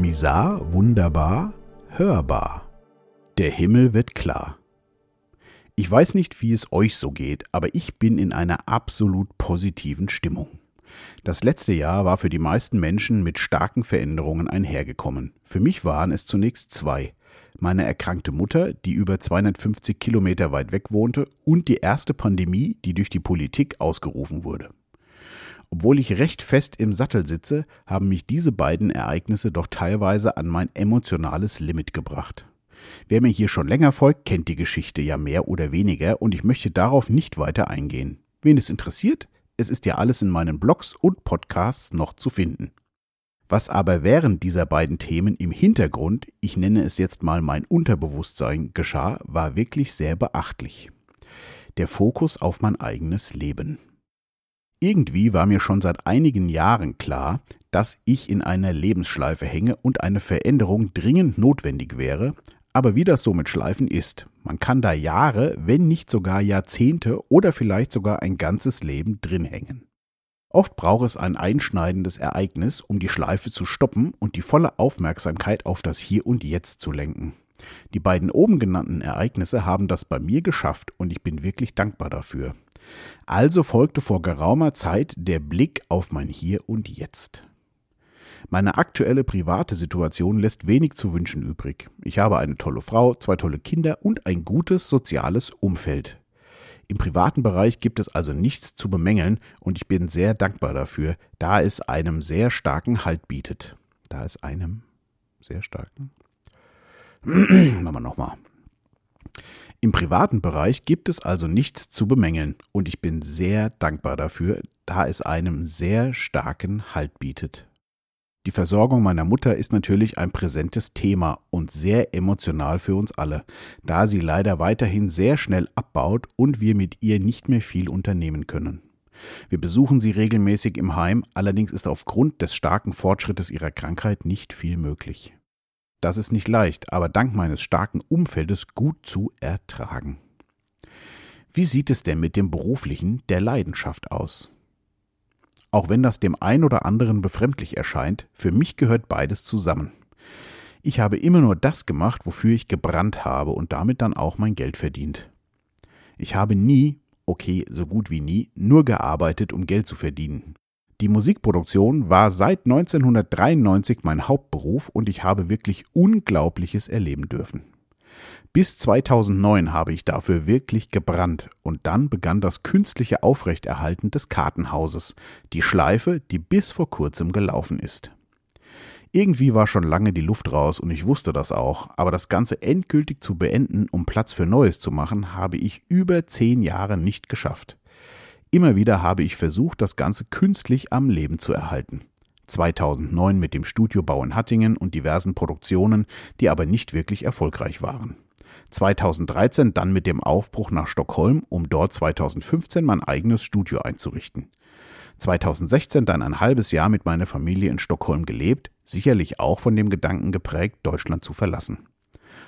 Misar, wunderbar, hörbar. Der Himmel wird klar. Ich weiß nicht, wie es euch so geht, aber ich bin in einer absolut positiven Stimmung. Das letzte Jahr war für die meisten Menschen mit starken Veränderungen einhergekommen. Für mich waren es zunächst zwei. Meine erkrankte Mutter, die über 250 Kilometer weit weg wohnte, und die erste Pandemie, die durch die Politik ausgerufen wurde. Obwohl ich recht fest im Sattel sitze, haben mich diese beiden Ereignisse doch teilweise an mein emotionales Limit gebracht. Wer mir hier schon länger folgt, kennt die Geschichte ja mehr oder weniger und ich möchte darauf nicht weiter eingehen. Wen es interessiert, es ist ja alles in meinen Blogs und Podcasts noch zu finden. Was aber während dieser beiden Themen im Hintergrund, ich nenne es jetzt mal mein Unterbewusstsein, geschah, war wirklich sehr beachtlich. Der Fokus auf mein eigenes Leben. Irgendwie war mir schon seit einigen Jahren klar, dass ich in einer Lebensschleife hänge und eine Veränderung dringend notwendig wäre, aber wie das so mit Schleifen ist, man kann da Jahre, wenn nicht sogar Jahrzehnte oder vielleicht sogar ein ganzes Leben drin hängen. Oft braucht es ein einschneidendes Ereignis, um die Schleife zu stoppen und die volle Aufmerksamkeit auf das Hier und Jetzt zu lenken. Die beiden oben genannten Ereignisse haben das bei mir geschafft und ich bin wirklich dankbar dafür. Also folgte vor geraumer Zeit der Blick auf mein Hier und Jetzt. Meine aktuelle private Situation lässt wenig zu wünschen übrig. Ich habe eine tolle Frau, zwei tolle Kinder und ein gutes soziales Umfeld. Im privaten Bereich gibt es also nichts zu bemängeln und ich bin sehr dankbar dafür, da es einem sehr starken Halt bietet. Da es einem sehr starken. Machen wir nochmal. Im privaten Bereich gibt es also nichts zu bemängeln und ich bin sehr dankbar dafür, da es einem sehr starken Halt bietet. Die Versorgung meiner Mutter ist natürlich ein präsentes Thema und sehr emotional für uns alle, da sie leider weiterhin sehr schnell abbaut und wir mit ihr nicht mehr viel unternehmen können. Wir besuchen sie regelmäßig im Heim, allerdings ist aufgrund des starken Fortschrittes ihrer Krankheit nicht viel möglich. Das ist nicht leicht, aber dank meines starken Umfeldes gut zu ertragen. Wie sieht es denn mit dem beruflichen der Leidenschaft aus? Auch wenn das dem ein oder anderen befremdlich erscheint, für mich gehört beides zusammen. Ich habe immer nur das gemacht, wofür ich gebrannt habe und damit dann auch mein Geld verdient. Ich habe nie, okay, so gut wie nie, nur gearbeitet, um Geld zu verdienen. Die Musikproduktion war seit 1993 mein Hauptberuf und ich habe wirklich Unglaubliches erleben dürfen. Bis 2009 habe ich dafür wirklich gebrannt und dann begann das künstliche Aufrechterhalten des Kartenhauses, die Schleife, die bis vor kurzem gelaufen ist. Irgendwie war schon lange die Luft raus und ich wusste das auch, aber das Ganze endgültig zu beenden, um Platz für Neues zu machen, habe ich über zehn Jahre nicht geschafft. Immer wieder habe ich versucht, das Ganze künstlich am Leben zu erhalten. 2009 mit dem Studiobau in Hattingen und diversen Produktionen, die aber nicht wirklich erfolgreich waren. 2013 dann mit dem Aufbruch nach Stockholm, um dort 2015 mein eigenes Studio einzurichten. 2016 dann ein halbes Jahr mit meiner Familie in Stockholm gelebt, sicherlich auch von dem Gedanken geprägt, Deutschland zu verlassen.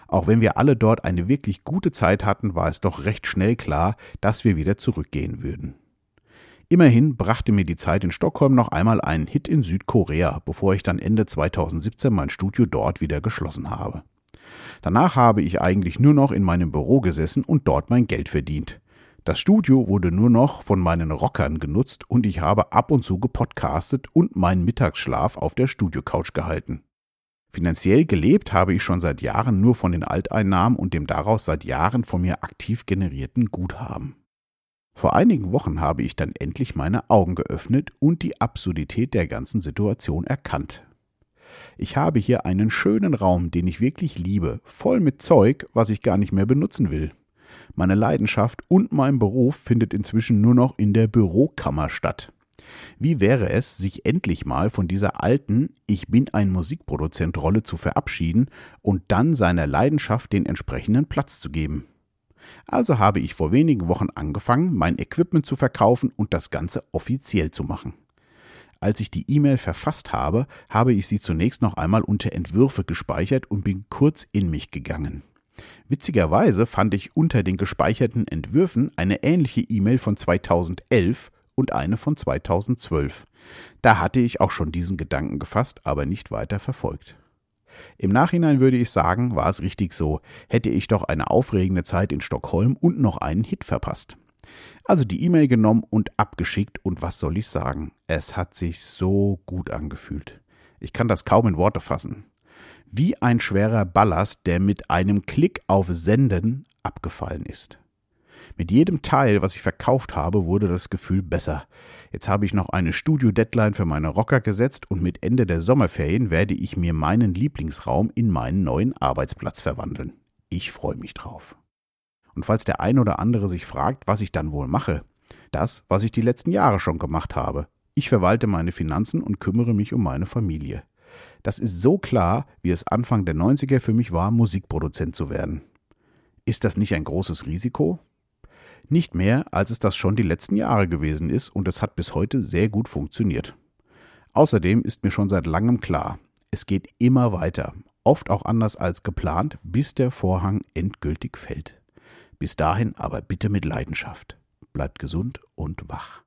Auch wenn wir alle dort eine wirklich gute Zeit hatten, war es doch recht schnell klar, dass wir wieder zurückgehen würden. Immerhin brachte mir die Zeit in Stockholm noch einmal einen Hit in Südkorea, bevor ich dann Ende 2017 mein Studio dort wieder geschlossen habe. Danach habe ich eigentlich nur noch in meinem Büro gesessen und dort mein Geld verdient. Das Studio wurde nur noch von meinen Rockern genutzt und ich habe ab und zu gepodcastet und meinen Mittagsschlaf auf der Studiocouch gehalten. Finanziell gelebt habe ich schon seit Jahren nur von den Alteinnahmen und dem daraus seit Jahren von mir aktiv generierten Guthaben. Vor einigen Wochen habe ich dann endlich meine Augen geöffnet und die Absurdität der ganzen Situation erkannt. Ich habe hier einen schönen Raum, den ich wirklich liebe, voll mit Zeug, was ich gar nicht mehr benutzen will. Meine Leidenschaft und mein Beruf findet inzwischen nur noch in der Bürokammer statt. Wie wäre es, sich endlich mal von dieser alten Ich bin ein Musikproduzent Rolle zu verabschieden und dann seiner Leidenschaft den entsprechenden Platz zu geben? Also habe ich vor wenigen Wochen angefangen, mein Equipment zu verkaufen und das Ganze offiziell zu machen. Als ich die E-Mail verfasst habe, habe ich sie zunächst noch einmal unter Entwürfe gespeichert und bin kurz in mich gegangen. Witzigerweise fand ich unter den gespeicherten Entwürfen eine ähnliche E-Mail von 2011 und eine von 2012. Da hatte ich auch schon diesen Gedanken gefasst, aber nicht weiter verfolgt. Im Nachhinein würde ich sagen, war es richtig so, hätte ich doch eine aufregende Zeit in Stockholm und noch einen Hit verpasst. Also die E-Mail genommen und abgeschickt und was soll ich sagen? Es hat sich so gut angefühlt. Ich kann das kaum in Worte fassen. Wie ein schwerer Ballast, der mit einem Klick auf Senden abgefallen ist. Mit jedem Teil, was ich verkauft habe, wurde das Gefühl besser. Jetzt habe ich noch eine Studio-Deadline für meine Rocker gesetzt und mit Ende der Sommerferien werde ich mir meinen Lieblingsraum in meinen neuen Arbeitsplatz verwandeln. Ich freue mich drauf. Und falls der ein oder andere sich fragt, was ich dann wohl mache, das, was ich die letzten Jahre schon gemacht habe. Ich verwalte meine Finanzen und kümmere mich um meine Familie. Das ist so klar, wie es Anfang der 90er für mich war, Musikproduzent zu werden. Ist das nicht ein großes Risiko? Nicht mehr, als es das schon die letzten Jahre gewesen ist und es hat bis heute sehr gut funktioniert. Außerdem ist mir schon seit langem klar, es geht immer weiter, oft auch anders als geplant, bis der Vorhang endgültig fällt. Bis dahin aber bitte mit Leidenschaft. Bleibt gesund und wach.